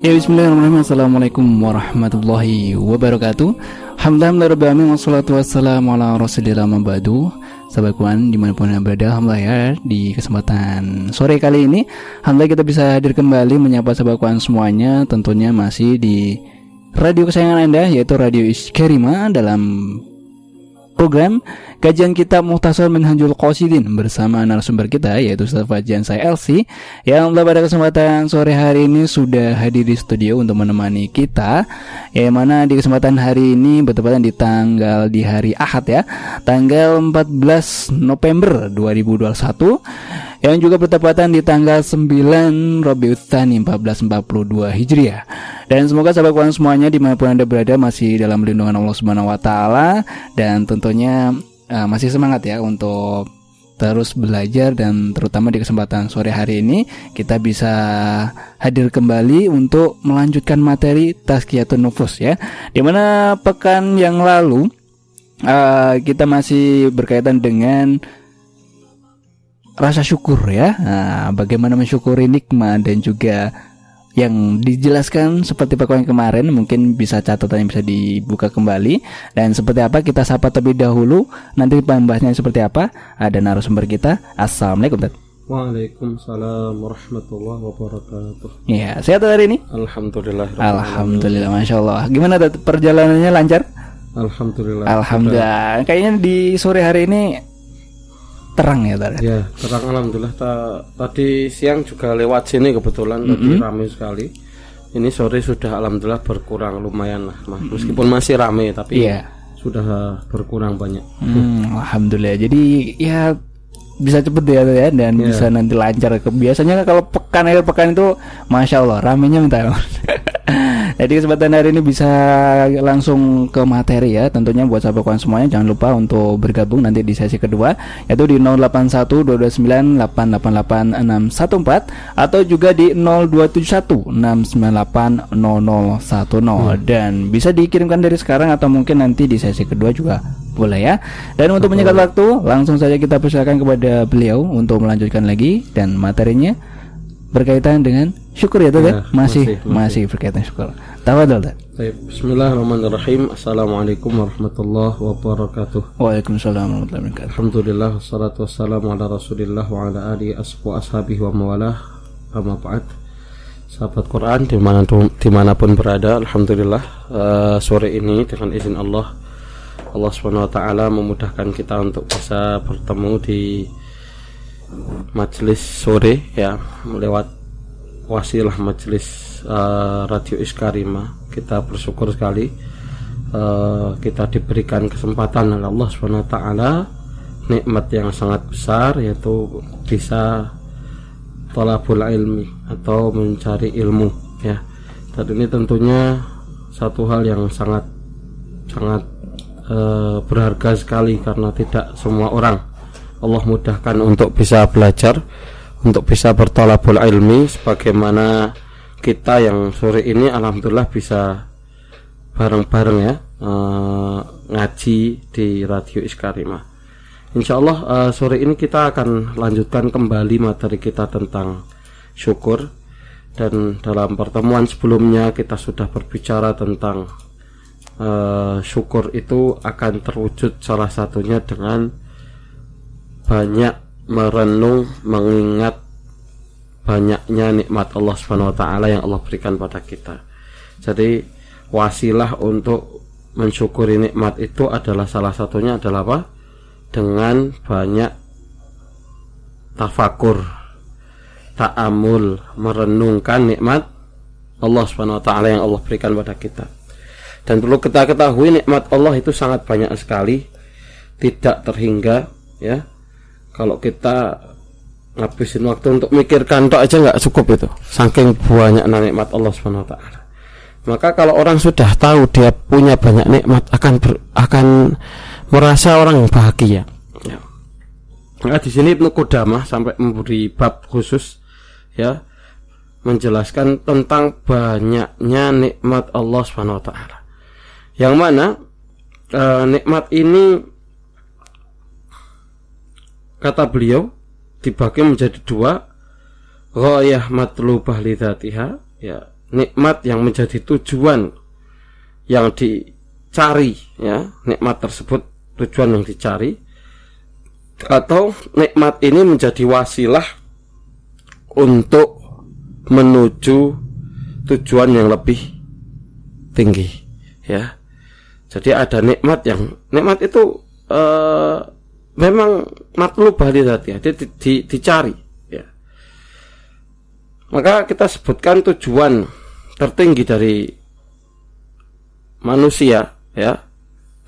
Ya bismillahirrahmanirrahim. Assalamualaikum warahmatullahi wabarakatuh. Alhamdulillah Wassalatu wassalamu ala rasulillah mabadu Sahabat kuan di mana pun anda berada Alhamdulillah ya Di kesempatan sore kali ini Alhamdulillah kita bisa hadir kembali Menyapa sahabat kuan semuanya Tentunya masih di radio kesayangan anda Yaitu Radio Iskarima Dalam program kajian kitab Muhtasar Minhajul Qasidin bersama narasumber kita yaitu Ustaz Fajian saya LC yang pada kesempatan sore hari ini sudah hadir di studio untuk menemani kita yang mana di kesempatan hari ini bertepatan di tanggal di hari Ahad ya tanggal 14 November 2021 yang juga bertepatan di tanggal 9 Rabiul Tsani 1442 Hijriah. Dan semoga sahabat kawan semuanya di mana pun anda berada masih dalam lindungan Allah Subhanahu Wa Taala dan tentunya uh, masih semangat ya untuk terus belajar dan terutama di kesempatan sore hari ini kita bisa hadir kembali untuk melanjutkan materi Tazkiyatun Nufus ya. Di mana pekan yang lalu uh, kita masih berkaitan dengan rasa syukur ya. Nah, bagaimana mensyukuri nikmat dan juga yang dijelaskan seperti pekan kemarin mungkin bisa catatan yang bisa dibuka kembali dan seperti apa kita sapa terlebih dahulu nanti pembahasnya seperti apa ada narasumber kita assalamualaikum Tat. Waalaikumsalam warahmatullahi wabarakatuh. Iya, sehat hari ini? Alhamdulillah. Alhamdulillah, masya Allah. Gimana Tat? perjalanannya lancar? Alhamdulillah. Alhamdulillah. Kayaknya di sore hari ini terang ya tadi. Ya, terang alhamdulillah. Ta tadi siang juga lewat sini kebetulan mm -hmm. tadi ramai sekali. Ini sore sudah alhamdulillah berkurang lumayan lah, Mas. Meskipun masih ramai tapi yeah. sudah berkurang banyak. Hmm, alhamdulillah. Jadi ya bisa cepet ya ya dan yeah. bisa nanti lancar biasanya kalau pekan akhir pekan itu masya Allah ramenya minta Jadi kesempatan hari ini bisa langsung ke materi ya. Tentunya buat sahabat kawan semuanya jangan lupa untuk bergabung nanti di sesi kedua yaitu di 081229888614 atau juga di 02716980010 hmm. dan bisa dikirimkan dari sekarang atau mungkin nanti di sesi kedua juga boleh ya. Dan untuk menyingkat waktu, langsung saja kita persilakan kepada beliau untuk melanjutkan lagi dan materinya berkaitan dengan syukur ya tuh ya, masih, masih masih berkaitan syukur. Tafadhol Tad. Bismillahirrahmanirrahim. Assalamualaikum warahmatullahi wabarakatuh. Waalaikumsalam warahmatullahi wabarakatuh. Alhamdulillah wassalatu wassalamu ala Rasulillah wa ala alihi ashabu ashabihi wa mawalah. Amma ba'd. Sahabat Quran di mana, di mana pun berada Alhamdulillah uh, sore ini dengan izin Allah Allah SWT memudahkan kita untuk bisa bertemu di majelis sore ya lewat wasilah majelis uh, radio Iskarima. Kita bersyukur sekali uh, kita diberikan kesempatan oleh Allah swt nikmat yang sangat besar yaitu bisa tolabul ilmi atau mencari ilmu ya. Dan ini tentunya satu hal yang sangat sangat uh, berharga sekali karena tidak semua orang. Allah mudahkan untuk bisa belajar untuk bisa bertolabul ilmi sebagaimana kita yang sore ini alhamdulillah bisa bareng-bareng ya uh, ngaji di radio Iskarima. Insya Allah uh, sore ini kita akan lanjutkan kembali materi kita tentang syukur dan dalam pertemuan sebelumnya kita sudah berbicara tentang uh, syukur itu akan terwujud salah satunya dengan banyak merenung mengingat banyaknya nikmat Allah Subhanahu wa taala yang Allah berikan pada kita. Jadi wasilah untuk mensyukuri nikmat itu adalah salah satunya adalah apa? Dengan banyak tafakur, ta'amul, merenungkan nikmat Allah Subhanahu wa taala yang Allah berikan pada kita. Dan perlu kita ketahui nikmat Allah itu sangat banyak sekali, tidak terhingga ya kalau kita ngabisin waktu untuk mikirkan tok aja nggak cukup itu saking banyak nikmat Allah Subhanahu taala maka kalau orang sudah tahu dia punya banyak nikmat akan ber, akan merasa orang bahagia ya. Nah, di sini Ibnu Qudamah sampai memberi bab khusus ya menjelaskan tentang banyaknya nikmat Allah Subhanahu taala. Yang mana e, nikmat ini kata beliau dibagi menjadi dua ghayah matlubah lidzatiha ya nikmat yang menjadi tujuan yang dicari ya nikmat tersebut tujuan yang dicari atau nikmat ini menjadi wasilah untuk menuju tujuan yang lebih tinggi ya. Jadi ada nikmat yang nikmat itu uh, memang matlub bali tadi ya, di, di, dicari ya. Maka kita sebutkan tujuan tertinggi dari manusia ya.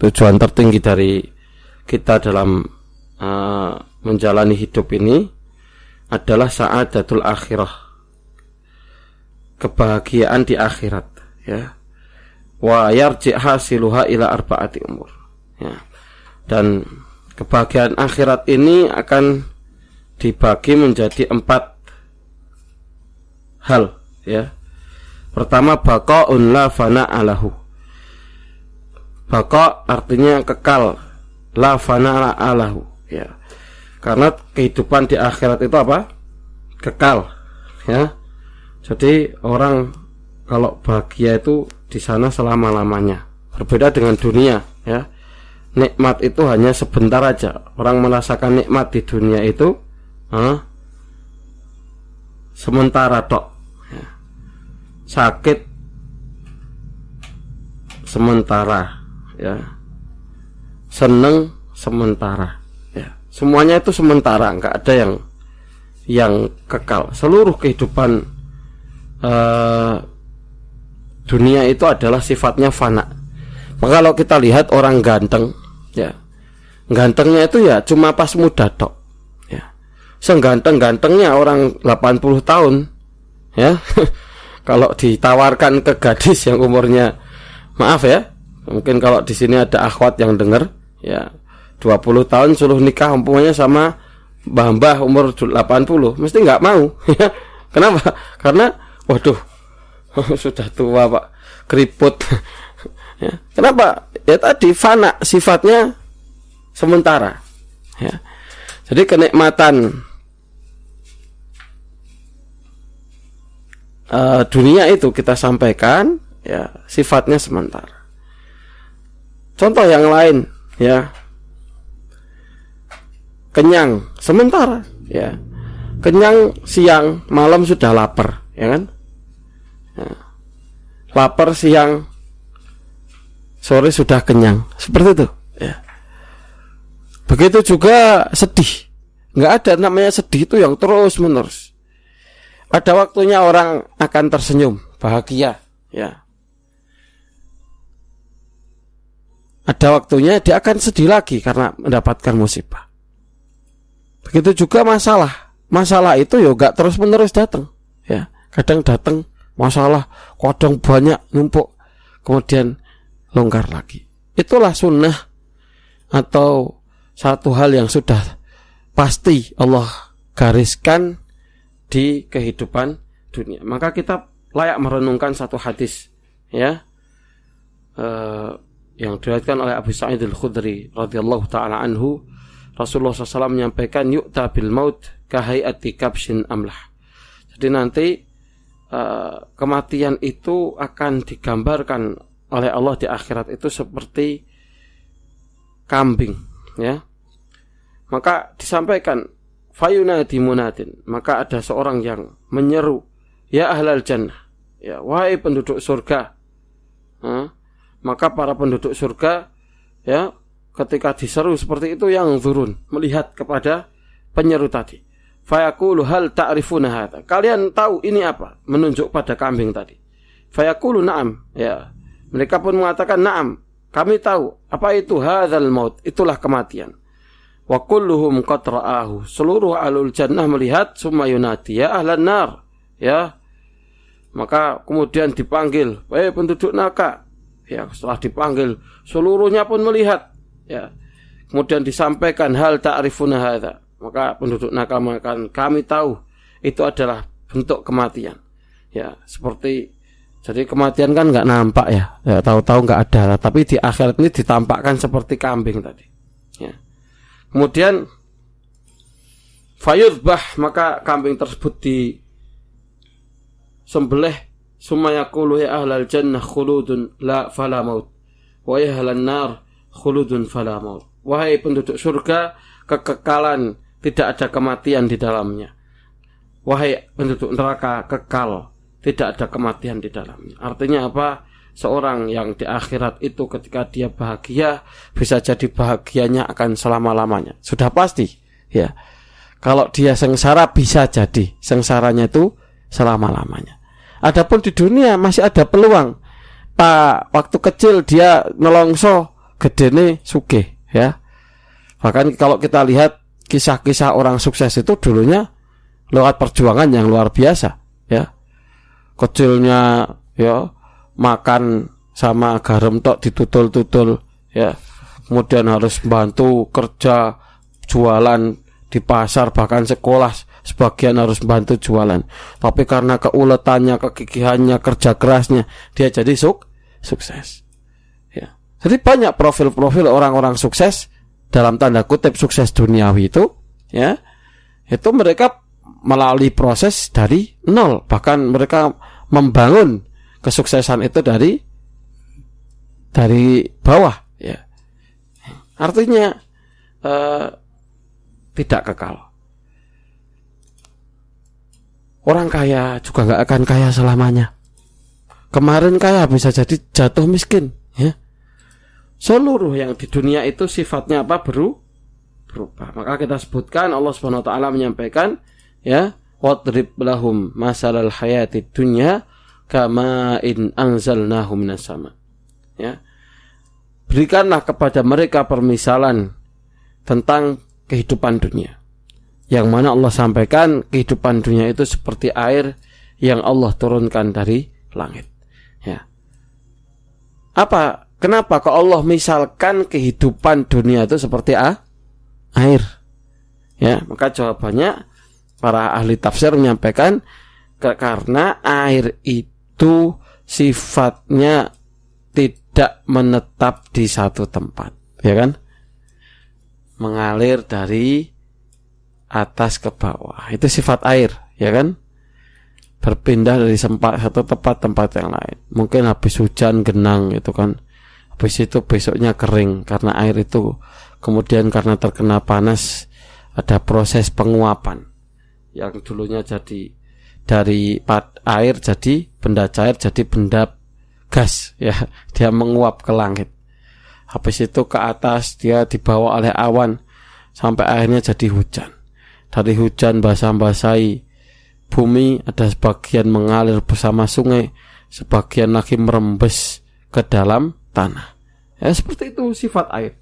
Tujuan tertinggi dari kita dalam uh, menjalani hidup ini adalah saadatul akhirah. Kebahagiaan di akhirat ya. Wa yarji hasiluha ila arbaati umur ya. Dan kebahagiaan akhirat ini akan dibagi menjadi empat hal ya. Pertama baqaun la fana alahu baqa artinya kekal la fana alahu ya. Karena kehidupan di akhirat itu apa? Kekal ya. Jadi orang kalau bahagia itu di sana selama-lamanya. Berbeda dengan dunia, ya. Nikmat itu hanya sebentar aja. Orang merasakan nikmat di dunia itu huh, sementara tok. Ya. Sakit sementara, ya. Seneng sementara, ya. Semuanya itu sementara, nggak ada yang yang kekal. Seluruh kehidupan uh, dunia itu adalah sifatnya fana. Maka kalau kita lihat orang ganteng, ya, gantengnya itu ya cuma pas muda tok, ya. Sengganteng-gantengnya orang 80 tahun, ya. kalau ditawarkan ke gadis yang umurnya, maaf ya, mungkin kalau di sini ada akhwat yang dengar, ya, 20 tahun suruh nikah umpamanya sama mbah-mbah umur 80, mesti nggak mau, ya. Kenapa? Karena waduh sudah tua pak keriput ya. kenapa? Ya tadi fana sifatnya sementara. Ya. Jadi kenikmatan uh, dunia itu kita sampaikan ya sifatnya sementara. Contoh yang lain ya. Kenyang sementara ya. Kenyang siang malam sudah lapar ya kan? Ya. lapar siang sore sudah kenyang. Seperti itu. Ya. begitu juga sedih. Nggak ada namanya sedih itu yang terus menerus. Ada waktunya orang akan tersenyum bahagia ya. Ada waktunya dia akan sedih lagi karena mendapatkan musibah. Begitu juga masalah. Masalah itu ya gak terus menerus datang ya. Kadang datang masalah kodong banyak numpuk kemudian longgar lagi. Itulah sunnah atau satu hal yang sudah pasti Allah gariskan di kehidupan dunia. Maka kita layak merenungkan satu hadis ya. Uh, yang diriwayatkan oleh Abu Sa'id Al-Khudri radhiyallahu taala anhu Rasulullah SAW menyampaikan yuk bil maut kahayati kabshin amlah. Jadi nanti Eh, kematian itu akan digambarkan oleh Allah di akhirat itu seperti kambing ya maka disampaikan fayunadi munadin maka ada seorang yang menyeru ya ahlal jannah ya wahai penduduk surga maka para penduduk surga ya ketika diseru seperti itu yang turun melihat kepada penyeru tadi Fayaqulu hal ta'rifuna hadha. Kalian tahu ini apa? Menunjuk pada kambing tadi. Fayaqulu na'am. Ya. Mereka pun mengatakan na'am. Kami tahu apa itu hadzal maut. Itulah kematian. Wa kulluhum qad. Seluruh alul jannah melihat summa yunati ya ahlan nar. Ya. Maka kemudian dipanggil, "Eh penduduk neraka." Ya, setelah dipanggil, seluruhnya pun melihat. Ya. Kemudian disampaikan hal ta'rifuna hadza maka penduduk nakal mengatakan kami tahu itu adalah bentuk kematian ya seperti jadi kematian kan nggak nampak ya, ya tahu-tahu nggak ada tapi di akhirat ini ditampakkan seperti kambing tadi. Ya. Kemudian fayudbah maka kambing tersebut di sembelih. Summa yaqulu ya ahlal jannah khuludun la fala maut. Wa ya nar khuludun fala maut. Wahai penduduk surga kekekalan tidak ada kematian di dalamnya. Wahai penduduk neraka kekal tidak ada kematian di dalamnya artinya apa seorang yang di akhirat itu ketika dia bahagia bisa jadi bahagianya akan selama-lamanya. Sudah pasti, ya. Kalau dia sengsara bisa jadi sengsaranya itu selama-lamanya. Adapun di dunia masih ada peluang. Pak waktu kecil dia nelongso gede nih suge ya. Bahkan kalau kita lihat kisah-kisah orang sukses itu dulunya lewat perjuangan yang luar biasa. Kecilnya ya makan sama garam tok ditutul-tutul ya. Kemudian harus bantu kerja jualan di pasar bahkan sekolah sebagian harus bantu jualan. Tapi karena keuletannya kegigihannya kerja kerasnya dia jadi suk sukses. Ya. Jadi banyak profil-profil orang-orang sukses dalam tanda kutip sukses duniawi itu ya itu mereka melalui proses dari nol. Bahkan mereka membangun kesuksesan itu dari dari bawah ya. Artinya uh, tidak kekal. Orang kaya juga nggak akan kaya selamanya. Kemarin kaya bisa jadi jatuh miskin ya. Seluruh yang di dunia itu sifatnya apa? Beru berubah. Maka kita sebutkan Allah swt menyampaikan ya wadrib lahum masalal hayati dunya kama in anzalnahu minas. Ya. Berikanlah kepada mereka permisalan tentang kehidupan dunia. Yang mana Allah sampaikan kehidupan dunia itu seperti air yang Allah turunkan dari langit. Ya. Apa? Kenapa kalau Allah misalkan kehidupan dunia itu seperti air? Ya, maka jawabannya para ahli tafsir menyampaikan karena air itu sifatnya tidak menetap di satu tempat, ya kan? Mengalir dari atas ke bawah. Itu sifat air, ya kan? Berpindah dari sempat satu tempat tempat yang lain. Mungkin habis hujan genang itu kan. Habis itu besoknya kering karena air itu kemudian karena terkena panas ada proses penguapan yang dulunya jadi dari air jadi benda cair jadi benda gas ya. Dia menguap ke langit. Habis itu ke atas dia dibawa oleh awan sampai akhirnya jadi hujan. Dari hujan basah-basahi bumi ada sebagian mengalir bersama sungai sebagian lagi merembes ke dalam tanah. Ya seperti itu sifat air.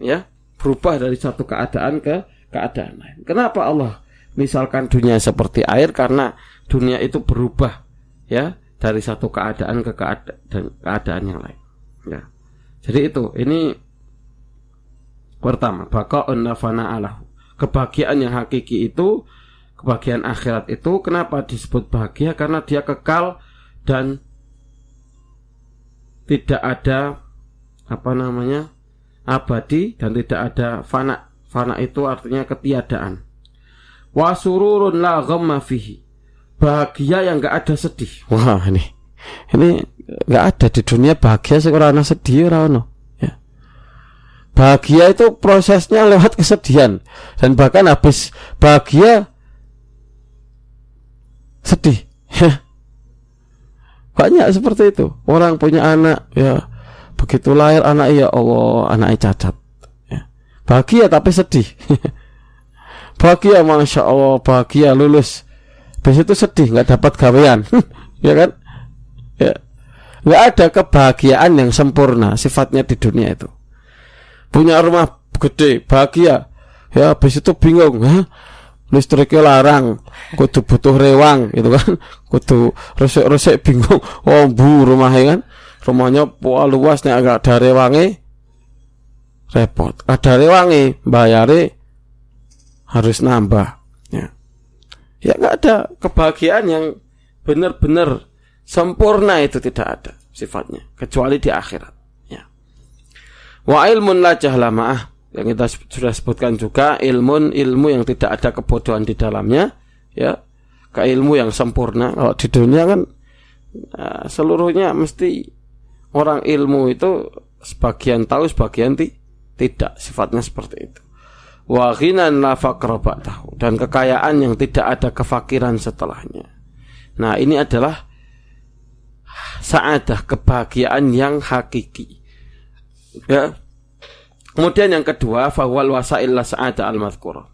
Ya berubah dari satu keadaan ke keadaan lain. Kenapa Allah misalkan dunia seperti air karena dunia itu berubah ya dari satu keadaan ke keadaan, keadaan yang lain ya. Jadi itu ini pertama baka nafana Allah kebahagiaan yang hakiki itu kebahagiaan akhirat itu kenapa disebut bahagia? Karena dia kekal dan tidak ada apa namanya abadi dan tidak ada fana fana itu artinya ketiadaan wa sururun la ghamma fihi. Bahagia yang enggak ada sedih. Wah, ini ini enggak ada di dunia bahagia sih orang sedih ora ono. Ya. Bahagia itu prosesnya lewat kesedihan dan bahkan habis bahagia sedih. Ya. Banyak seperti itu. Orang punya anak ya begitu lahir anak ya Allah anaknya cacat. Ya. Bahagia tapi sedih. bahagia masya Allah bahagia lulus. Habis itu sedih nggak dapat gawean. Ya kan? Ya. Nggak ada kebahagiaan yang sempurna sifatnya di dunia itu. Punya rumah gede bahagia. Ya habis itu bingung Hah? listriknya larang kudu butuh rewang gitu kan. Kudu resek-resek bingung. Oh bu rumahnya kan? Rumahnya puas luas nih agak ada rewangi repot. Ada rewangi bayari harus nambah ya ya nggak ada kebahagiaan yang benar-benar sempurna itu tidak ada sifatnya kecuali di akhirat ya wa ilmun la jahlama'ah yang kita sudah sebutkan juga ilmun ilmu yang tidak ada kebodohan di dalamnya ya ke ilmu yang sempurna kalau di dunia kan Nah, seluruhnya mesti orang ilmu itu sebagian tahu, sebagian ti tidak. Sifatnya seperti itu. Wa ghinan tahu dan kekayaan yang tidak ada kefakiran setelahnya. Nah, ini adalah saadah kebahagiaan yang hakiki. Ya. Kemudian yang kedua, fawal wasail sa'adah al-madhkurah.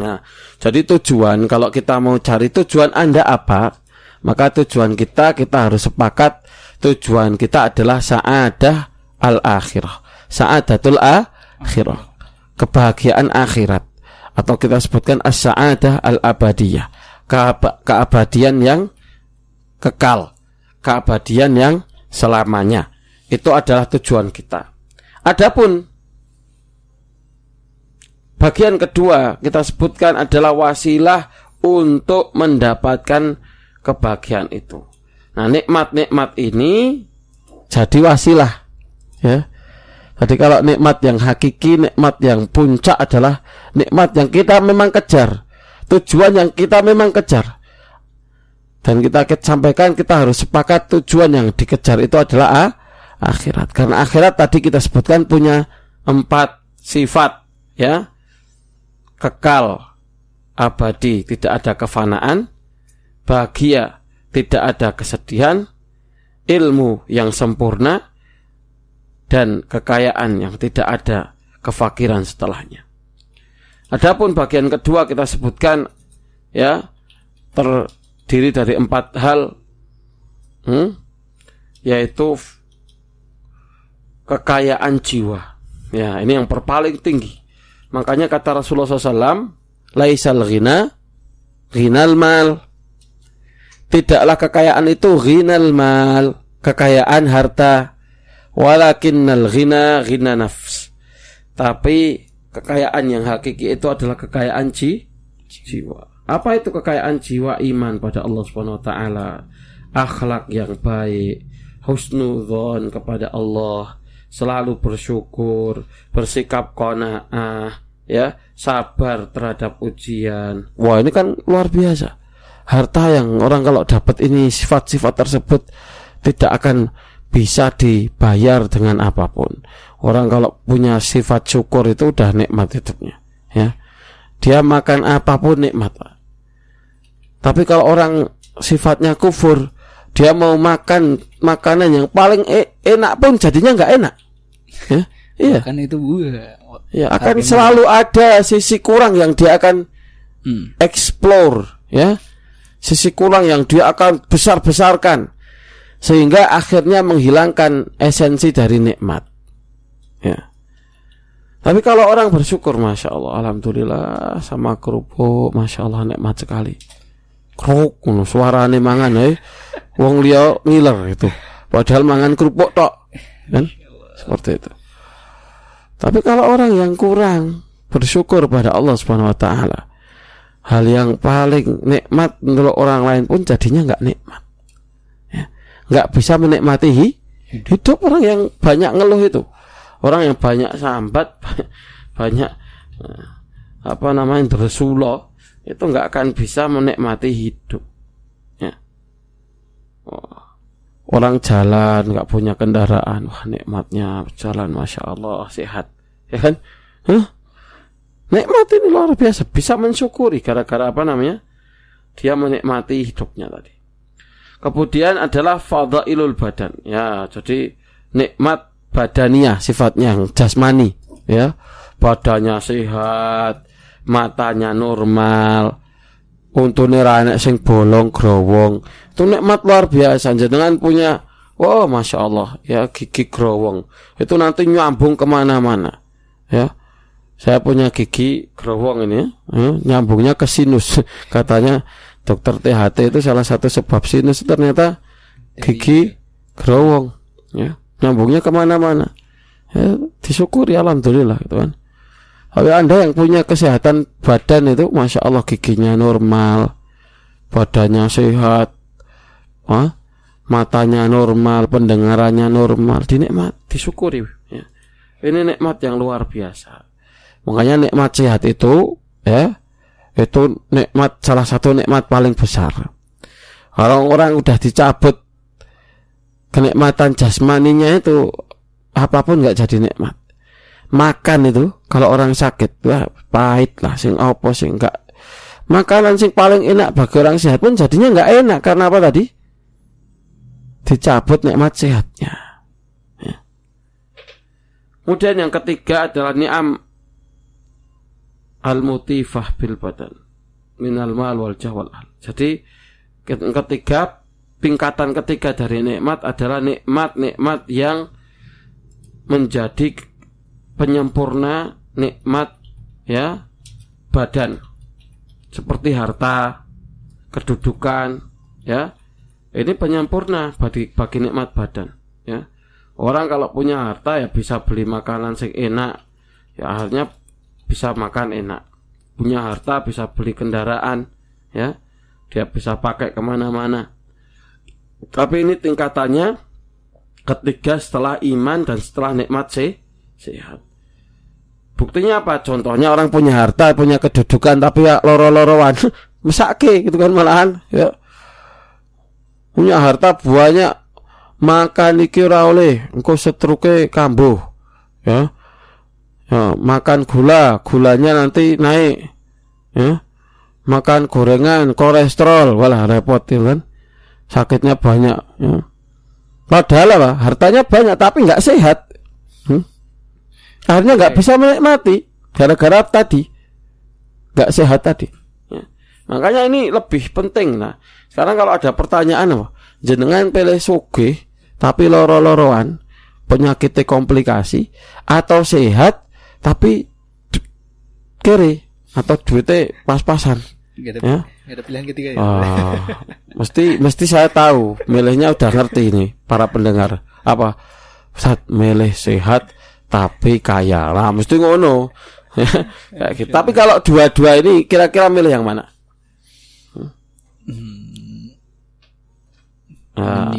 Nah, jadi tujuan kalau kita mau cari tujuan Anda apa, maka tujuan kita kita harus sepakat tujuan kita adalah sa'adah al-akhirah. Sa'adatul akhirah. Kebahagiaan akhirat atau kita sebutkan as-sa'adah al-abadiyah. Keabadian yang kekal, keabadian yang selamanya. Itu adalah tujuan kita. Adapun bagian kedua kita sebutkan adalah wasilah untuk mendapatkan kebahagiaan itu. Nah, nikmat-nikmat ini jadi wasilah ya. Jadi kalau nikmat yang hakiki, nikmat yang puncak adalah nikmat yang kita memang kejar. Tujuan yang kita memang kejar. Dan kita sampaikan kita harus sepakat tujuan yang dikejar itu adalah ah, akhirat. Karena akhirat tadi kita sebutkan punya empat sifat ya. Kekal, abadi, tidak ada kefanaan, bahagia, tidak ada kesedihan, ilmu yang sempurna, dan kekayaan yang tidak ada kefakiran setelahnya. Adapun bagian kedua kita sebutkan ya terdiri dari empat hal hmm, yaitu kekayaan jiwa. Ya, ini yang berpaling tinggi. Makanya kata Rasulullah SAW, laisal ghina, ghinal mal. Tidaklah kekayaan itu ghinal mal, kekayaan harta, walakinnal ghina ghina nafs. Tapi kekayaan yang hakiki itu adalah kekayaan ji, jiwa. Apa itu kekayaan jiwa iman pada Allah Subhanahu wa taala? Akhlak yang baik, husnudzon kepada Allah, selalu bersyukur, bersikap qanaah, ya, sabar terhadap ujian. Wah, ini kan luar biasa. Harta yang orang kalau dapat ini sifat-sifat tersebut tidak akan bisa dibayar dengan apa pun. Orang kalau punya sifat syukur itu udah nikmat hidupnya, ya. Dia makan apa pun nikmat. Tapi kalau orang sifatnya kufur, dia mau makan makanan yang paling e enak pun jadinya nggak enak. Ya, iya. Kan itu buah. Ya, akan selalu ada sisi kurang yang dia akan hmm. explore, ya. Sisi kurang yang dia akan besar-besarkan sehingga akhirnya menghilangkan esensi dari nikmat. Ya. Tapi kalau orang bersyukur, masya Allah, alhamdulillah sama kerupuk, masya Allah nikmat sekali. Keruk, suara nih mangan, eh, wong liya ngiler itu. Padahal mangan kerupuk tok, kan? Seperti itu. Tapi kalau orang yang kurang bersyukur pada Allah Subhanahu Wa Taala, hal yang paling nikmat untuk orang lain pun jadinya nggak nikmat nggak bisa menikmati hidup orang yang banyak ngeluh itu. Orang yang banyak sambat banyak eh, apa namanya bersulo itu nggak akan bisa menikmati hidup. Ya. Orang jalan nggak punya kendaraan wah nikmatnya jalan masya Allah sehat. Ya kan? Huh? nikmat ini luar biasa bisa mensyukuri gara-gara apa namanya? Dia menikmati hidupnya tadi Kemudian adalah fadailul badan. Ya, jadi nikmat badaniah sifatnya yang jasmani, ya. Badannya sehat, matanya normal, untune ra sing bolong growong. Itu nikmat luar biasa. Jenengan punya Wow, masya Allah, ya gigi growong itu nanti nyambung ke mana-mana, ya. Saya punya gigi growong ini, ya, nyambungnya ke sinus, katanya dokter THT itu salah satu sebab sinus ternyata gigi growong ya. Nyambungnya ke mana-mana. Ya, disyukuri alhamdulillah gitu kan. Tapi anda yang punya kesehatan badan itu masya Allah giginya normal badannya sehat Wah, matanya normal pendengarannya normal dinikmat disyukuri ya. ini nikmat yang luar biasa. Makanya nikmat sehat itu ya itu nikmat salah satu nikmat paling besar. orang-orang udah dicabut kenikmatan jasmaninya itu apa pun nggak jadi nikmat. Makan itu kalau orang sakit wah pahit lah sing opo sing enggak makanan sing paling enak bagi orang sehat pun jadinya nggak enak karena apa tadi? Dicabut nikmat sehatnya. Ya. kemudian yang ketiga adalah ni'am al-mutifah bil badan minal mal wal jawal jadi ketiga tingkatan ketiga dari nikmat adalah nikmat-nikmat yang menjadi penyempurna nikmat ya badan seperti harta, kedudukan, ya. Ini penyempurna bagi bagi nikmat badan, ya. Orang kalau punya harta ya bisa beli makanan sing enak, ya akhirnya bisa makan enak. Punya harta bisa beli kendaraan, ya. Dia bisa pakai ke mana-mana. Tapi ini tingkatannya ketiga setelah iman dan setelah nikmat se sehat. Buktinya apa? Contohnya orang punya harta, punya kedudukan tapi ya loro-loroan. Mesake gitu kan malahan ya. Punya harta banyak makan iki ora oleh, engko setruke kambuh. Ya. Ya. makan gula, gulanya nanti naik. Ya. Makan gorengan, kolesterol, walah repot ya kan. Sakitnya banyak ya. Padahal apa? Hartanya banyak tapi nggak sehat. Hmm? akhirnya nggak bisa menikmati gara-gara tadi nggak sehat tadi ya. makanya ini lebih penting nah sekarang kalau ada pertanyaan apa jenengan pilih suge tapi loro-loroan penyakitnya komplikasi atau sehat tapi kiri atau duitnya pas-pasan Gak ada, ya? gak ada pilihan ketiga ya. Oh, mesti mesti saya tahu, milihnya udah ngerti ini para pendengar. Apa? Saat milih sehat tapi kaya lah mesti ngono kayak gitu. tapi kalau dua-dua ini kira-kira milih yang mana hmm. nah,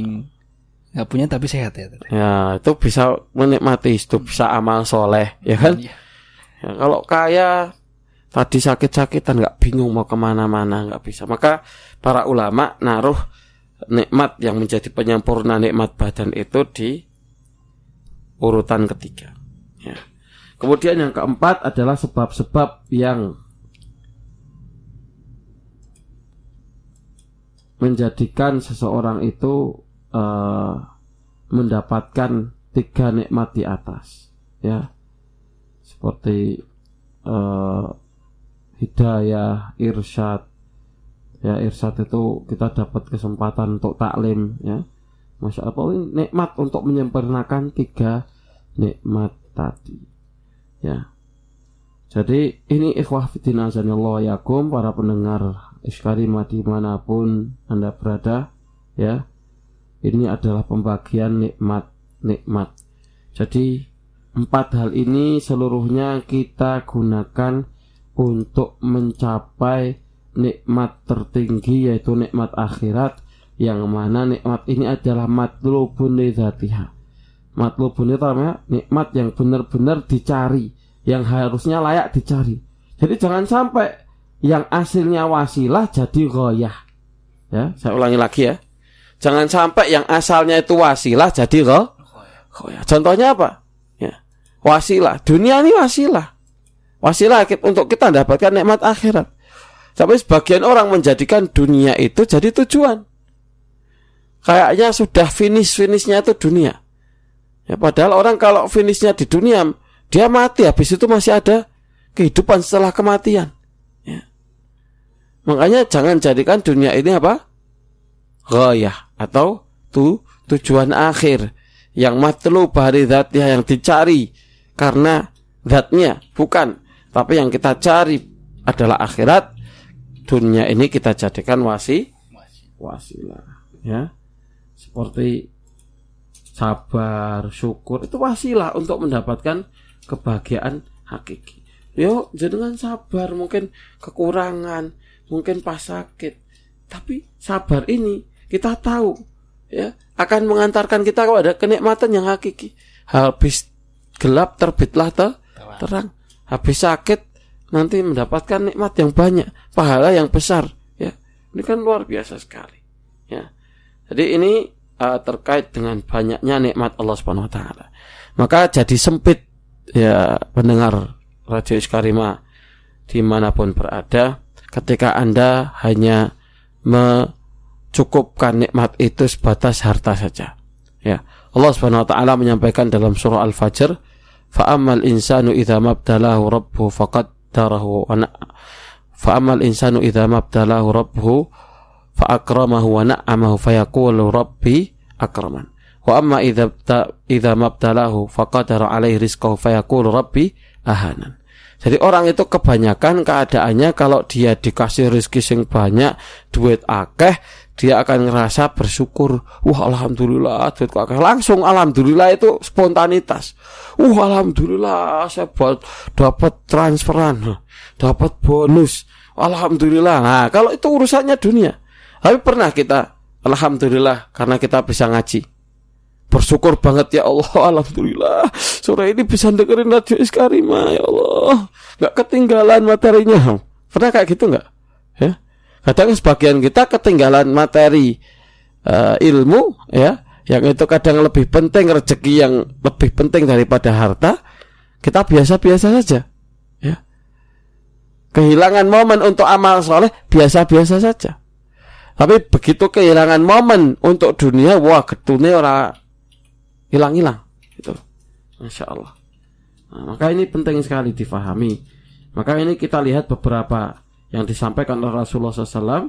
nggak punya tapi sehat ya ya itu bisa menikmati itu bisa amal soleh ya kan? Ya, ya kalau kaya tadi sakit-sakitan nggak bingung mau ke mana-mana nggak bisa. Maka para ulama naruh nikmat yang menjadi penyempurna nikmat badan itu di urutan ketiga. Ya. Kemudian yang keempat adalah sebab-sebab yang menjadikan seseorang itu uh, mendapatkan tiga nikmat di atas, ya, seperti uh, hidayah, irsyad, ya irsyad itu kita dapat kesempatan untuk taklim, ya, masya Allah ini nikmat untuk menyempurnakan tiga nikmat tadi. Ya. Jadi ini ikhwah fitina azanillah yakum para pendengar iskarima di mana pun anda berada ya ini adalah pembagian nikmat nikmat jadi empat hal ini seluruhnya kita gunakan untuk mencapai nikmat tertinggi yaitu nikmat akhirat yang mana nikmat ini adalah matlubun lidzatiha Matlubun itu namanya nikmat yang benar-benar dicari, yang harusnya layak dicari. Jadi jangan sampai yang hasilnya wasilah jadi goyah. Ya, saya ulangi lagi ya. Jangan sampai yang asalnya itu wasilah jadi goyah. Contohnya apa? Ya. Wasilah. Dunia ini wasilah. Wasilah untuk kita mendapatkan nikmat akhirat. Tapi sebagian orang menjadikan dunia itu jadi tujuan. Kayaknya sudah finish-finishnya itu dunia. Ya, padahal orang kalau finishnya di dunia, dia mati. Habis itu masih ada kehidupan setelah kematian. Ya. Makanya jangan jadikan dunia ini apa? Goyah atau tu, tujuan akhir yang matlu bahari zatnya yang dicari. Karena zatnya bukan. Tapi yang kita cari adalah akhirat. Dunia ini kita jadikan wasi wasilah. Ya. Seperti sabar, syukur itu wasilah untuk mendapatkan kebahagiaan hakiki. Yo, jangan sabar, mungkin kekurangan, mungkin pas sakit. Tapi sabar ini kita tahu ya akan mengantarkan kita kepada kenikmatan yang hakiki. Habis gelap terbitlah ter terang. Habis sakit nanti mendapatkan nikmat yang banyak, pahala yang besar ya. Ini kan luar biasa sekali. Ya. Jadi ini uh, terkait dengan banyaknya nikmat Allah Subhanahu wa taala. Maka jadi sempit ya pendengar Radio Iskarima di mana pun berada ketika Anda hanya mencukupkan nikmat itu sebatas harta saja. Ya. Allah Subhanahu wa taala menyampaikan dalam surah Al-Fajr, "Fa'amal insanu idza mabtalahu rabbuhu faqaddarahu wa fa'amal insanu idza mabtalahu rabbuhu fa'akramahu wa na'amahu fayaqulu rabbi akraman." Wa amma idza idza mabtalahu faqadara alaihi rizqahu fayaqulu rabbi ahanan. Jadi orang itu kebanyakan keadaannya kalau dia dikasih rezeki sing banyak, duit akeh, dia akan ngerasa bersyukur. Wah alhamdulillah duit akeh. Langsung alhamdulillah itu spontanitas. Wah alhamdulillah saya buat dapat transferan, dapat bonus. Alhamdulillah. Nah, kalau itu urusannya dunia. Tapi pernah kita alhamdulillah karena kita bisa ngaji bersyukur banget ya Allah Alhamdulillah sore ini bisa dengerin radio Iskarima ya Allah nggak ketinggalan materinya pernah kayak gitu nggak ya kadang sebagian kita ketinggalan materi uh, ilmu ya yang itu kadang lebih penting rezeki yang lebih penting daripada harta kita biasa-biasa saja ya. Kehilangan momen untuk amal soleh biasa-biasa saja. Tapi begitu kehilangan momen untuk dunia wah getune orang hilang-hilang itu masya Allah. Nah, maka ini penting sekali difahami. Maka ini kita lihat beberapa yang disampaikan oleh Rasulullah SAW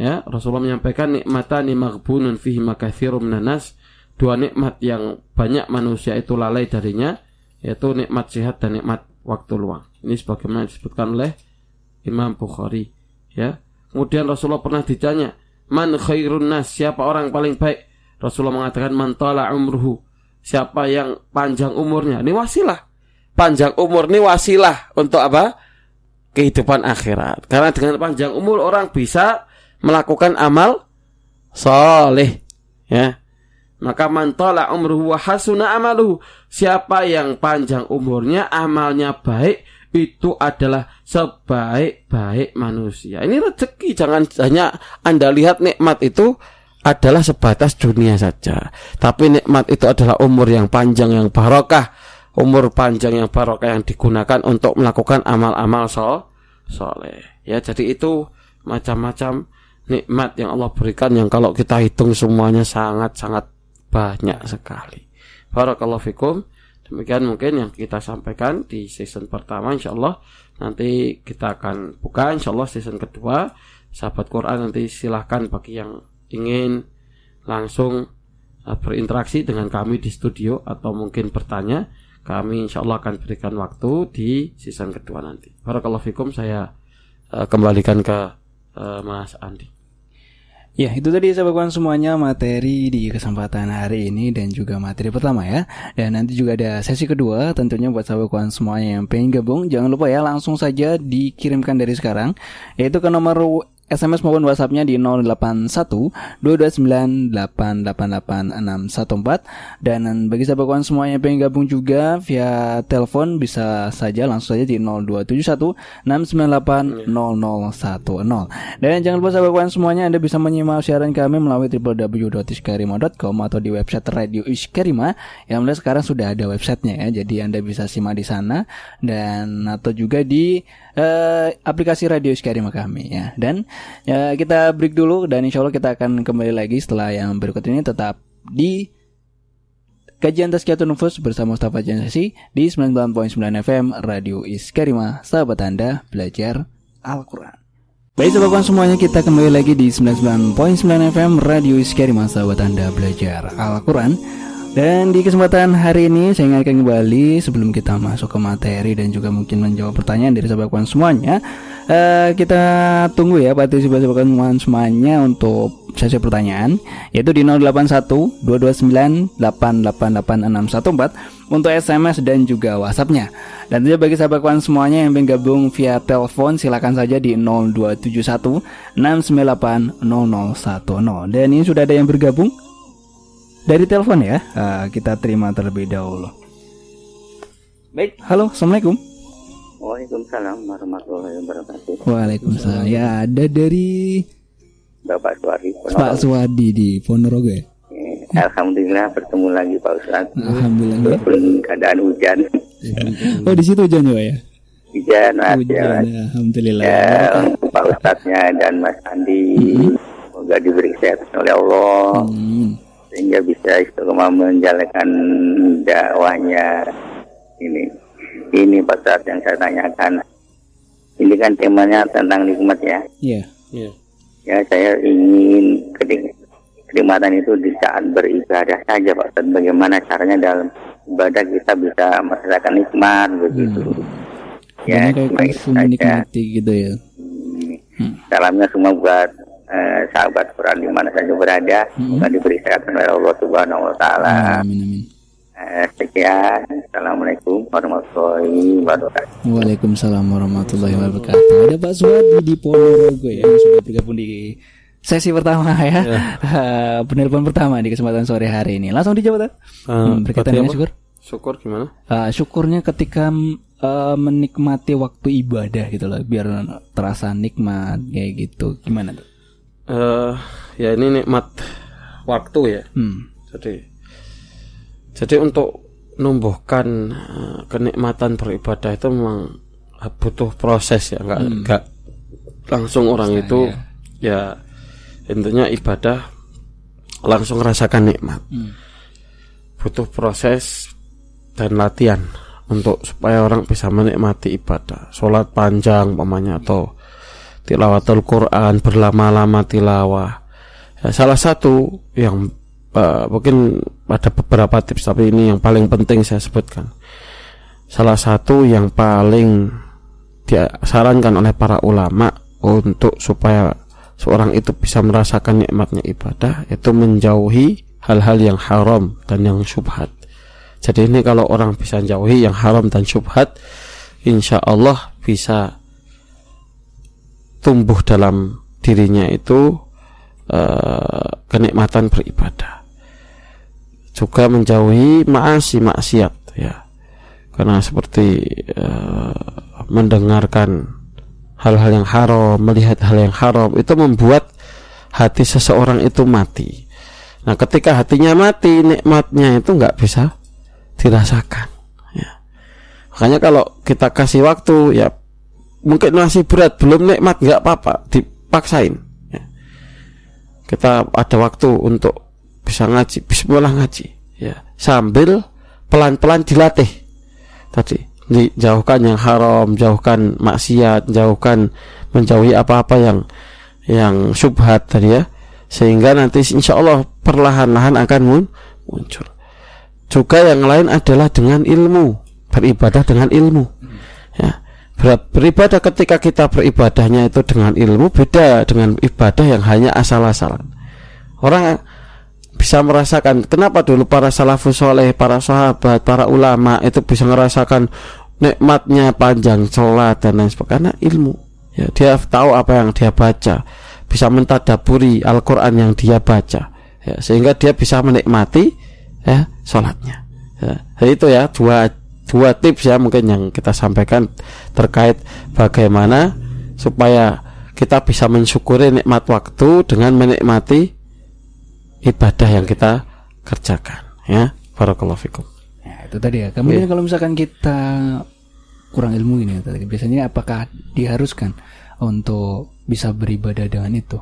ya Rasulullah menyampaikan nikmatan maghbunun fihi makathirum nanas dua nikmat yang banyak manusia itu lalai darinya yaitu nikmat sehat dan nikmat waktu luang ini sebagaimana disebutkan oleh Imam Bukhari ya kemudian Rasulullah pernah ditanya man khairun nas siapa orang paling baik Rasulullah mengatakan man tala umruhu siapa yang panjang umurnya. Ini wasilah. Panjang umur ini wasilah untuk apa? Kehidupan akhirat. Karena dengan panjang umur orang bisa melakukan amal soleh. Ya. Maka mantola umruhu wa hasuna amaluhu. Siapa yang panjang umurnya, amalnya baik, itu adalah sebaik-baik manusia. Ini rezeki, jangan hanya Anda lihat nikmat itu adalah sebatas dunia saja. Tapi nikmat itu adalah umur yang panjang yang barokah, umur panjang yang barokah yang digunakan untuk melakukan amal-amal so soleh. Ya, jadi itu macam-macam nikmat yang Allah berikan yang kalau kita hitung semuanya sangat-sangat banyak sekali. Barakallahu fikum. Demikian mungkin yang kita sampaikan di season pertama insya Allah nanti kita akan buka insya Allah season kedua sahabat Quran nanti silahkan bagi yang ingin langsung uh, berinteraksi dengan kami di studio atau mungkin bertanya, kami insya Allah akan berikan waktu di season kedua nanti. Barakallahu fikum saya uh, kembalikan ke uh, Mas Andi. Ya, itu tadi sahabat semuanya materi di kesempatan hari ini dan juga materi pertama ya. Dan nanti juga ada sesi kedua tentunya buat sahabat semuanya yang pengen gabung. Jangan lupa ya langsung saja dikirimkan dari sekarang yaitu ke nomor SMS maupun WhatsAppnya di 081 229 dan bagi sahabat kawan semuanya yang pengen gabung juga via telepon bisa saja langsung saja di 0271 698 0010 dan jangan lupa sahabat kawan semuanya Anda bisa menyimak siaran kami melalui www.iskarima.com atau di website Radio Iskarima. Yang mulai sekarang sudah ada websitenya ya jadi Anda bisa simak di sana. Dan atau juga di uh, aplikasi Radio Iskarima kami ya. Dan Ya, kita break dulu dan insya Allah kita akan kembali lagi setelah yang berikut ini tetap di Kajian Tazkiyatun Nufus bersama Mustafa Jansasi di 99.9 FM Radio Iskarima, sahabat Anda belajar Al-Quran. Baik sahabat semuanya kita kembali lagi di 99.9 FM Radio Iskarima, sahabat Anda belajar Al-Quran. Dan di kesempatan hari ini saya akan kembali sebelum kita masuk ke materi dan juga mungkin menjawab pertanyaan dari sahabat semuanya. Uh, kita tunggu ya partisipasi kawan semuanya untuk sesi pertanyaan yaitu di 081 229 888614 untuk SMS dan juga WhatsAppnya. Dan juga bagi sahabat kawan semuanya yang ingin gabung via telepon silakan saja di 0271 698 0010. Dan ini sudah ada yang bergabung dari telepon ya. Uh, kita terima terlebih dahulu. Baik, halo, assalamualaikum. Waalaikumsalam warahmatullahi wabarakatuh. Waalaikumsalam. Ya, ada dari Bapak Suwadi. Pak Suwadi di Ponorogo ya. Alhamdulillah bertemu lagi Pak Ustadz. Alhamdulillah. Walaupun keadaan hujan. Oh di situ hujan juga ya? Hujan. Hujan, Ya, alhamdulillah. ya untuk Pak Ustadznya dan Mas Andi. Semoga diberi kesehatan oleh Allah. Hmm. Sehingga bisa istiqomah menjalankan dakwahnya ini. Ini Pak Ustadz yang saya tanyakan. Ini kan temanya tentang nikmat ya. Iya. Iya. Ya saya ingin kenikmatan itu di saat beribadah saja Pak Ustadz. Bagaimana caranya dalam ibadah kita bisa merasakan nikmat begitu. Karena kayak cuma menikmati gitu ya. Hmm. Salamnya semua buat eh, sahabat Quran di mana saja berada. Semoga diberi kesehatan oleh Allah Subhanahu Wa Taala. Amin amin. Eh, sekian. Assalamualaikum warahmatullahi wabarakatuh. Waalaikumsalam warahmatullahi wabarakatuh. Ada Pak Suwadi di Ponorogo ya yang sudah bergabung di sesi pertama ya. Eh, Penelpon pertama di kesempatan sore hari ini. Langsung dijawab Tad. Hmm, berkaitan dengan syukur. Syukur gimana? Eh, syukurnya ketika eh, menikmati waktu ibadah gitu loh, biar terasa nikmat kayak gitu. Gimana tuh? Eh, ya ini nikmat waktu ya. Hmm. Jadi jadi untuk numbuhkan eh, kenikmatan beribadah itu memang butuh proses ya, enggak enggak langsung orang itu ya intinya ibadah langsung rasakan nikmat. Butuh proses dan latihan untuk supaya orang bisa menikmati ibadah. Sholat panjang pamannya atau tilawatul Quran berlama-lama tilawah. Ya, salah satu yang eh, mungkin ada beberapa tips tapi ini yang paling penting saya sebutkan. Salah satu yang paling disarankan oleh para ulama untuk supaya seorang itu bisa merasakan nikmatnya ibadah itu menjauhi hal-hal yang haram dan yang syubhat. Jadi ini kalau orang bisa jauhi yang haram dan syubhat, insya Allah bisa tumbuh dalam dirinya itu eh, kenikmatan beribadah. Juga menjauhi maasi maksiat ya. Karena seperti eh, mendengarkan hal-hal yang haram, melihat hal yang haram itu membuat hati seseorang itu mati. Nah, ketika hatinya mati, nikmatnya itu nggak bisa dirasakan. Ya. Makanya kalau kita kasih waktu, ya mungkin masih berat, belum nikmat nggak apa-apa, dipaksain. Ya. Kita ada waktu untuk bisa ngaji, Bismillah ngaji, ya sambil pelan-pelan dilatih. Tadi dijauhkan yang haram, jauhkan maksiat, jauhkan menjauhi apa-apa yang yang subhat tadi ya, sehingga nanti insya Allah perlahan-lahan akan mun- muncul. Juga yang lain adalah dengan ilmu, beribadah dengan ilmu. Ya, ber- beribadah ketika kita beribadahnya itu dengan ilmu beda dengan ibadah yang hanya asal-asalan. Orang bisa merasakan kenapa dulu para salafus soleh, para sahabat, para ulama itu bisa merasakan nikmatnya panjang sholat dan lain sebagainya karena ilmu. Ya, dia tahu apa yang dia baca, bisa mentadaburi Al-Quran yang dia baca, ya, sehingga dia bisa menikmati ya sholatnya. Ya, itu ya dua dua tips ya mungkin yang kita sampaikan terkait bagaimana supaya kita bisa mensyukuri nikmat waktu dengan menikmati ibadah yang kita kerjakan ya barakallahu fikum Ya, itu tadi ya. Kemudian kalau misalkan kita kurang ilmu ini ya, tadi biasanya apakah diharuskan untuk bisa beribadah dengan itu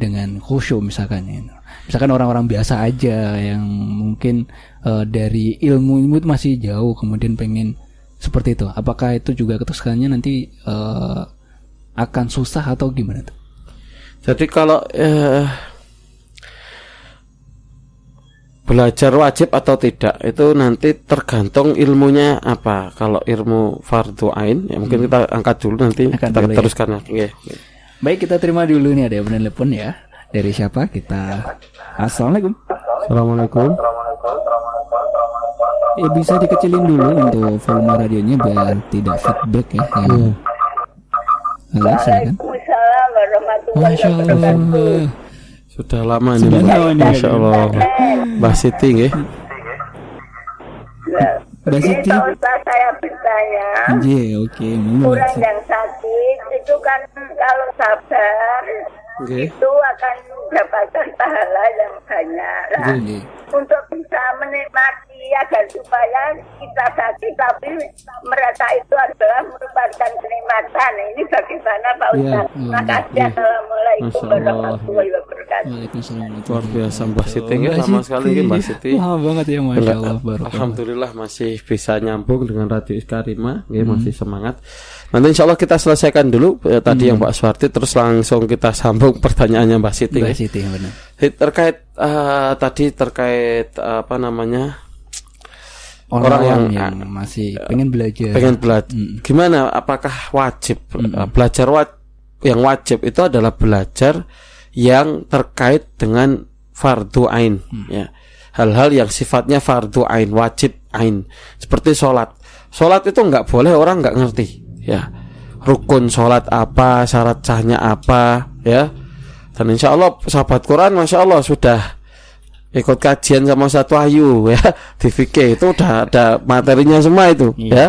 dengan khusyuk misalkan ya. Misalkan orang-orang biasa aja yang mungkin eh, dari ilmu ilmu itu masih jauh kemudian pengen seperti itu. Apakah itu juga ketusannya nanti eh, akan susah atau gimana tuh? jadi kalau eh, belajar wajib atau tidak itu nanti tergantung ilmunya apa kalau ilmu fardu ain ya mungkin kita angkat dulu nanti Angkat kita dulu ya. teruskan lagi Nggih, nggih. Baik kita terima dulu nih ada yang telepon ya. Dari siapa? Kita Assalamualaikum. Assalamualaikum Ya bisa dikecilin dulu untuk volume radionya biar tidak feedback ya. ya. Halo, silakan. Waalaikumsalam warahmatullahi Masya Allah. Sudah lama ini Sudah lama nih. Masya Allah Mbak Siti nggih Mbak Siti. Ustaz saya bertanya, Iya, oke. Mbak orang Siti. yang sakit itu kan kalau sabar Oke. itu akan mendapatkan pahala yang banyak. Lah, untuk bisa menikmati agar supaya kita sakit tapi merasa itu adalah merupakan kenikmatan. Ini bagaimana Pak Iya. Ustaz? Terima kasih. Assalamualaikum Masya Allah. warahmatullahi wabarakatuh. Waalaikumsalam. Luar biasa Mbak Siti nggih, sama sekali nggih, Mbak Siti. Wah banget ya Masya Allah baru. Alhamdulillah masih bisa nyambung dengan Radio Iskarima, nggih, Hmm. masih semangat. Nanti insya Allah kita selesaikan dulu eh, tadi yang Hmm. Mbak Suwarti, terus langsung kita sambung pertanyaannya Mbak Siti. Mbak. Siti yang benar. Terkait eh, tadi terkait eh, apa namanya Orang, Orang yang, yang, masih pengen belajar. pengen belajar, Mm. gimana? Apakah wajib. Eh, belajar wa- yang wajib itu adalah belajar yang terkait dengan fardu ain, Hmm. ya hal-hal yang sifatnya fardu ain wajib ain seperti sholat sholat itu nggak boleh orang nggak ngerti ya rukun sholat apa syarat sahnya apa ya dan insya Allah sahabat Quran masya Allah sudah ikut kajian sama satu ayu ya. Di fikih itu udah ada materinya semua itu Iya. ya.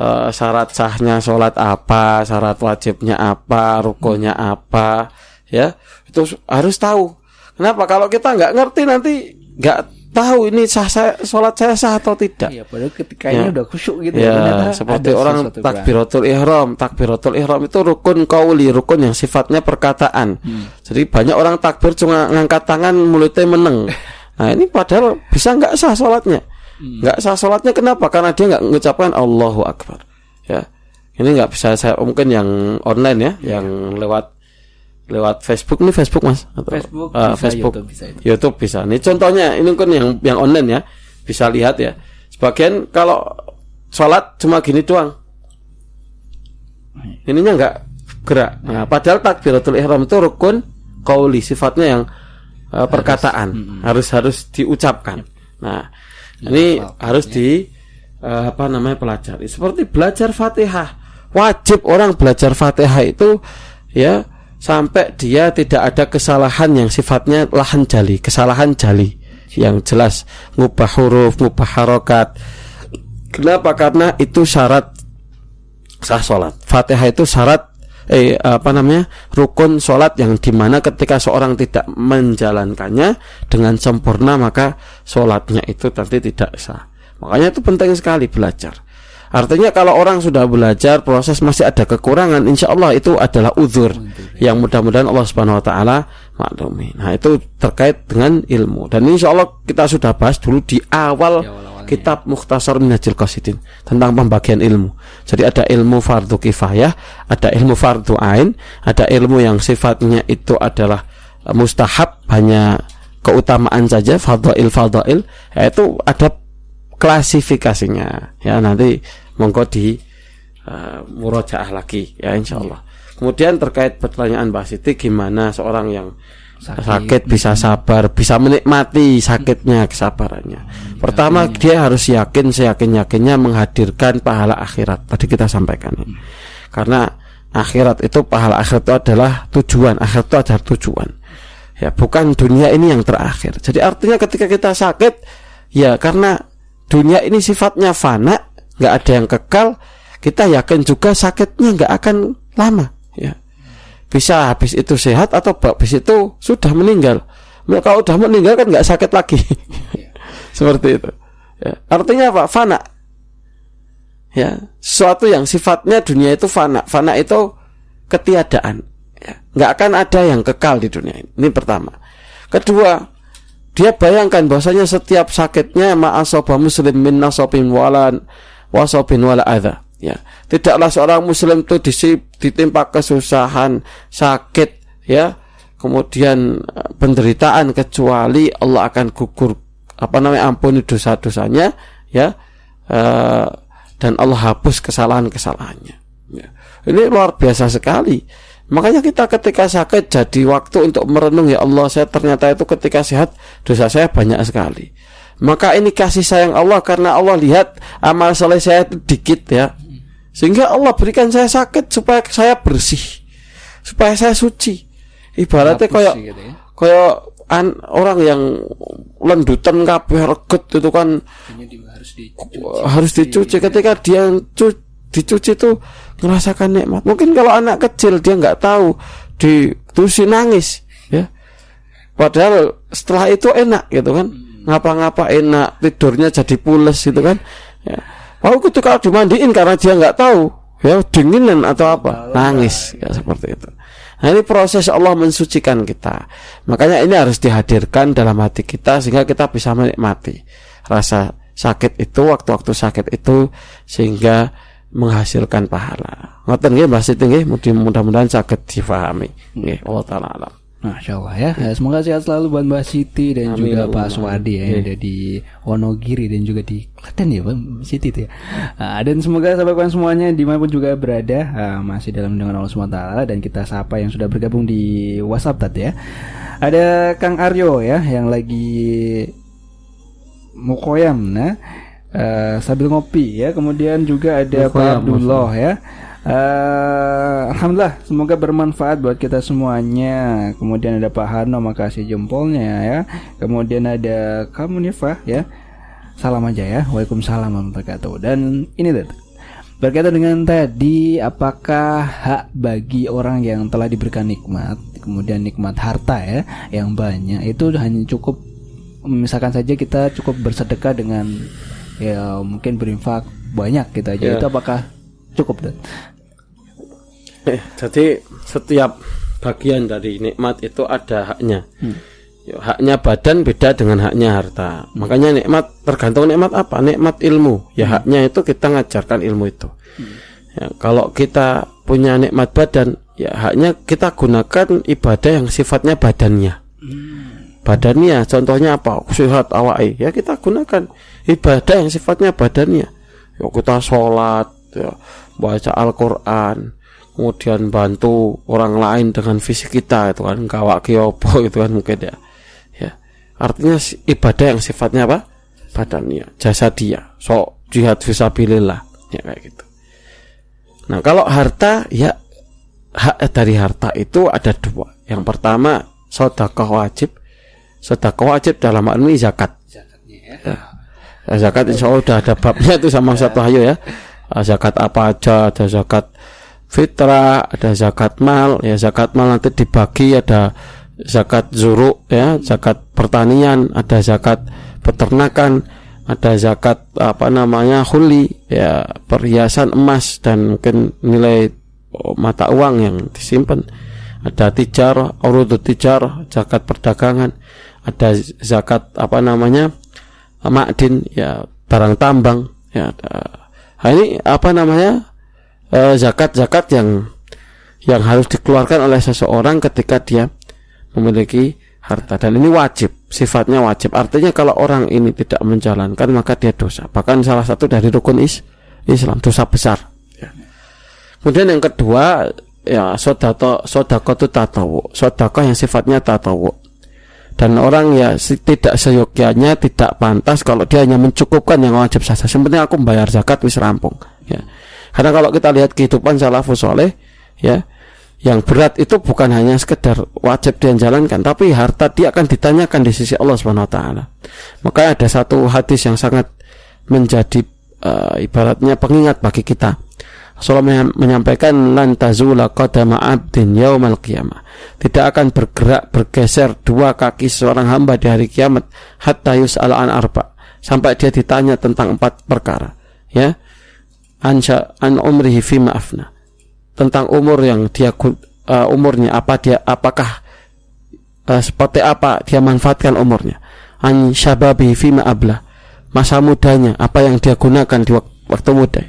Eh, syarat sahnya sholat apa syarat wajibnya apa rukunnya apa ya. Itu harus tahu. Kenapa? Kalau kita nggak ngerti nanti nggak tahu ini sah saya sholat saya sah atau tidak Iya, padahal ketika Ya. ini udah khusyuk gitu Ya, ternyata seperti orang takbiratul ihram. Takbiratul ihram itu rukun kauli, rukun yang sifatnya perkataan. Hmm. Jadi banyak orang takbir cuma ngangkat tangan mulutnya meneng. Nah, ini padahal bisa nggak sah sholatnya. Hmm. Nggak sah sholatnya kenapa? Karena dia nggak mengucapkan Allahu Akbar. Ya. Ini nggak bisa saya mungkin yang online ya, yang lewat lewat Facebook ini Facebook Mas atau Facebook, Ah, bisa, Facebook YouTube bisa itu. YouTube bisa. Ini contohnya ini kan yang yang online ya. Bisa lihat ya. Sebagian kalau sholat cuma gini doang. Ininya nggak gerak. Nah, padahal takbiratul ihram itu rukun kauli sifatnya yang uh, perkataan harus harus diucapkan. Nah, ini harus di uh, apa namanya pelajari. Seperti belajar Fatihah. Wajib orang belajar Fatihah itu ya sampai dia tidak ada kesalahan yang sifatnya lahan jali, kesalahan jali yang jelas ngubah huruf, ngubah harokat. Kenapa? Karena itu syarat sah sholat. Fatihah itu syarat eh apa namanya rukun sholat yang di mana ketika seorang tidak menjalankannya dengan sempurna maka sholatnya itu nanti tidak sah. Makanya itu penting sekali belajar. Artinya kalau orang sudah belajar proses masih ada kekurangan, insya Allah itu adalah uzur yang mudah-mudahan Allah Subhanahu Wa Taala maklumi. Nah itu terkait dengan ilmu dan insya Allah kita sudah bahas dulu di awal Di kitab Mukhtasar Minhajul Qasidin tentang pembagian ilmu. Jadi ada ilmu fardu kifayah, ada ilmu fardu ain, ada ilmu yang sifatnya itu adalah mustahab hanya keutamaan saja fadail fadail yaitu ada klasifikasinya. Ya nanti monggo di uh, murojaah lagi ya insyaallah. Kemudian terkait pertanyaan Mbak Siti gimana seorang yang Sakit. sakit, bisa sabar bisa menikmati sakitnya kesabarannya. Pertama dia harus yakin seyakin yakinnya menghadirkan pahala akhirat. Tadi kita sampaikan ini. Karena akhirat itu pahala akhirat itu adalah tujuan. Akhirat itu adalah tujuan. Ya bukan dunia ini yang terakhir. Jadi artinya ketika kita sakit ya karena dunia ini sifatnya fana nggak ada yang kekal. Kita yakin juga sakitnya nggak akan lama ya. Bisa habis itu sehat atau habis itu sudah meninggal. Kalau udah meninggal kan nggak sakit lagi. Seperti itu ya. artinya apa? Fana. Ya sesuatu yang sifatnya dunia itu fana. Fana itu ketiadaan ya. nggak akan ada yang kekal di dunia ini. Ini pertama. Kedua dia bayangkan bahwasanya setiap sakitnya ma'asoba muslim min nasobin walan wasobin wala adha. Ya. Tidaklah seorang muslim itu disi- ditimpa kesusahan sakit ya. Kemudian eh, penderitaan kecuali Allah akan gugur apa namanya ampuni dosa-dosanya ya. Eh, dan Allah hapus kesalahan-kesalahannya. Ya. ini luar biasa sekali makanya kita ketika sakit jadi waktu untuk merenung ya Allah saya ternyata itu ketika sehat dosa saya banyak sekali maka ini kasih sayang Allah karena Allah lihat amal soleh saya itu dikit ya sehingga Allah berikan saya sakit supaya saya bersih supaya saya suci ibaratnya kayak gitu ya. kayak an, orang yang lendutan kabeh reget itu kan harus dicuci. harus dicuci ketika dia cu- dicuci itu ngerasakan nikmat. Mungkin kalau anak kecil dia nggak tahu di terus si nangis ya. Padahal setelah itu enak gitu kan. Ngapa-ngapa enak tidurnya jadi pules gitu kan. Ya. Lalu ketika dimandiin karena dia nggak tahu ya dinginan atau apa nangis ya seperti itu. Nah ini proses Allah mensucikan kita. Makanya ini harus dihadirkan dalam hati kita sehingga kita bisa menikmati rasa sakit itu waktu-waktu sakit itu sehingga menghasilkan pahala ngoten nggih Mbah Siti nggih mudah-mudahan sakit difahami nggih Allah taala alam Masya Allah ya. ya. Semoga sehat selalu buat Mbak Siti dan Amin, juga Pak. Swadi ya, yang ada di Wonogiri dan juga di Klaten ya Pak Siti itu ya. Nah, dan semoga sahabat kawan semuanya di mana pun juga berada ah, masih dalam dengan Allah SWT dan kita sapa yang sudah bergabung di WhatsApp tadi ya. Ada Kang Aryo ya yang lagi mukoyam nah eh, sambil ngopi ya. Kemudian juga ada Pak Mukoyam, Abdullah ya. Eh, Alhamdulillah semoga bermanfaat buat kita semuanya. Kemudian ada Pak Hano makasih jempolnya ya. Kemudian ada kamu Nifah ya. Salam aja ya. Waalaikumsalam warahmatullahi wabarakatuh. Dan ini tuh berkaitan dengan tadi apakah hak bagi orang yang telah diberikan nikmat kemudian nikmat harta ya yang banyak itu hanya cukup misalkan saja kita cukup bersedekah dengan ya mungkin berinfak banyak gitu aja Ya. itu apakah cukup? Eh, jadi setiap bagian dari nikmat itu ada haknya. Ya, haknya badan beda dengan haknya harta. Makanya nikmat tergantung nikmat apa? Nikmat ilmu. Ya haknya itu kita ngajarkan ilmu itu. Ya, kalau kita punya nikmat badan, ya haknya kita gunakan ibadah yang sifatnya badannya. Badannya, contohnya apa? Sehat awai. Ya kita gunakan ibadah yang sifatnya badannya. Ya kita sholat, ya, baca Al-Quran, kemudian bantu orang lain dengan fisik kita itu kan kawak kiopo gitu kan mungkin ya ya artinya ibadah yang sifatnya apa badannya jasa dia so jihad fisabilillah ya kayak gitu nah kalau harta ya hak dari harta itu ada dua yang pertama sodakoh wajib sodakoh wajib dalam hal ini zakat. Ya, zakat insya Allah udah ada babnya itu sama satu ayo ya. Ah, zakat apa aja ada zakat fitrah ada zakat mal ya zakat mal nanti dibagi ada zakat zuruk ya zakat pertanian ada zakat peternakan ada zakat apa namanya huli ya perhiasan emas dan mungkin nilai oh, mata uang yang disimpan. Ada tijar urut tijar zakat perdagangan ada zakat apa namanya makdin ya barang tambang ya Nah, ini apa namanya eh, zakat-zakat yang yang harus dikeluarkan oleh seseorang ketika dia memiliki harta. Dan ini wajib sifatnya wajib. Artinya kalau orang ini tidak menjalankan maka dia dosa. Bahkan salah satu dari rukun is Islam dosa besar. Ya. kemudian yang kedua ya sodako sodako itu tatawu. Sodako yang sifatnya tatawu dan orang ya tidak seyogyanya tidak pantas kalau dia hanya mencukupkan yang wajib saja. Penting aku membayar zakat wis rampung ya. Karena kalau kita lihat kehidupan salafus soleh ya yang berat itu bukan hanya sekedar wajib dia jalankan tapi harta dia akan ditanyakan di sisi Allah Subhanahu wa taala. Maka ada satu hadis yang sangat menjadi eh, ibaratnya pengingat bagi kita Rasulullah menyam- menyampaikan lan tazula qadama 'abdin yaumal qiyamah. Tidak akan bergerak bergeser dua kaki seorang hamba di hari kiamat hatta yus'al an arba sampai dia ditanya tentang empat perkara. Ya. Ansha an umrihi fima afna. Tentang umur yang dia eh, umurnya apa dia apakah eh, seperti apa dia manfaatkan umurnya. An syababihi fima abla. Masa mudanya apa yang dia gunakan di wak- waktu muda.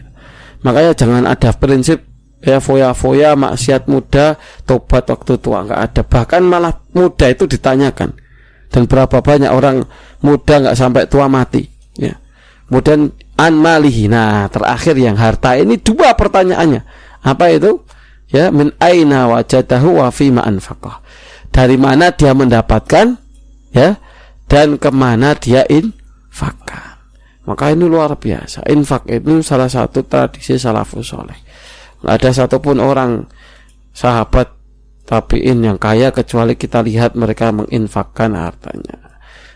Makanya jangan ada prinsip ya foya-foya maksiat muda tobat waktu tua. Nggak ada. Bahkan malah muda itu ditanyakan. Dan berapa banyak orang muda nggak sampai tua mati ya. Kemudian an malihi. Nah terakhir yang harta. Ini dua pertanyaannya. Apa itu? Ya min aina wajadahu wa fima anfaqah. Dari mana dia mendapatkan? Ya dan ke mana dia infakkan maka ini luar biasa. Infak itu salah satu tradisi salafus soleh. Nggak ada satupun orang sahabat tabiin yang kaya kecuali kita lihat mereka menginfakkan hartanya.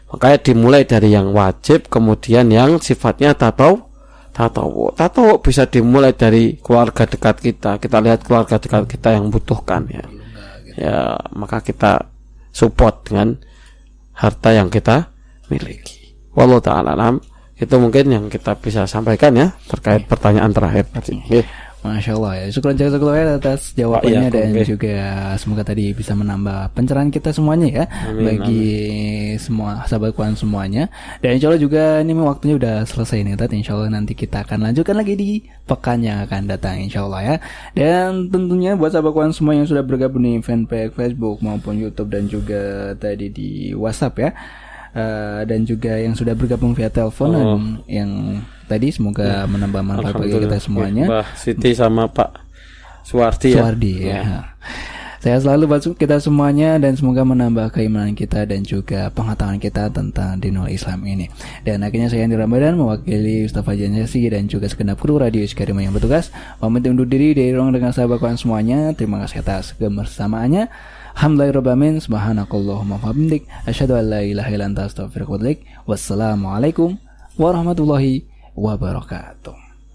Makanya dimulai dari yang wajib, kemudian yang sifatnya tatau, tatawu. Tatawu bisa dimulai dari keluarga dekat kita. Kita lihat keluarga dekat kita yang butuhkan ya. ya maka kita support dengan harta yang kita miliki. Wallahu taala alam. Itu mungkin yang kita bisa sampaikan ya terkait pertanyaan terakhir. Tadi. Nggih. Masya Allah ya. Syukur jazakallah atas jawabannya iya, Dan oke. juga semoga tadi bisa menambah pencerahan kita semuanya ya Amin, Bagi semua sahabat kuan semuanya. Dan insya Allah juga ini waktunya udah selesai nih Tat Insya Allah nanti kita akan lanjutkan lagi di pekan yang akan datang Insya Allah ya. Dan tentunya buat sahabat kuan semua yang sudah bergabung di fanpage Facebook maupun Youtube Dan juga tadi di Whatsapp ya Eh, dan juga yang sudah bergabung via telepon Oh. dan yang tadi semoga menambah manfaat bagi kita semuanya. Mbah Siti sama Pak Suwardi ya. Suwardi ya. Saya selalu buat kita semuanya dan semoga menambah keimanan kita dan juga pengetahuan kita tentang dinul Islam ini. Dan akhirnya saya Andi Ramadan mewakili Ustaz Fajan Yasi dan juga segenap kru Radio Iskarima yang bertugas pamit undur diri dari ruang dengan sahabat kawan semuanya. Terima kasih atas kebersamaannya. Alhamdulillahirrahmanirrahim. Subhanakallahumma wa bihamdik. Asyhadu an la ilaha illa. Wassalamualaikum warahmatullahi wabarakatuh.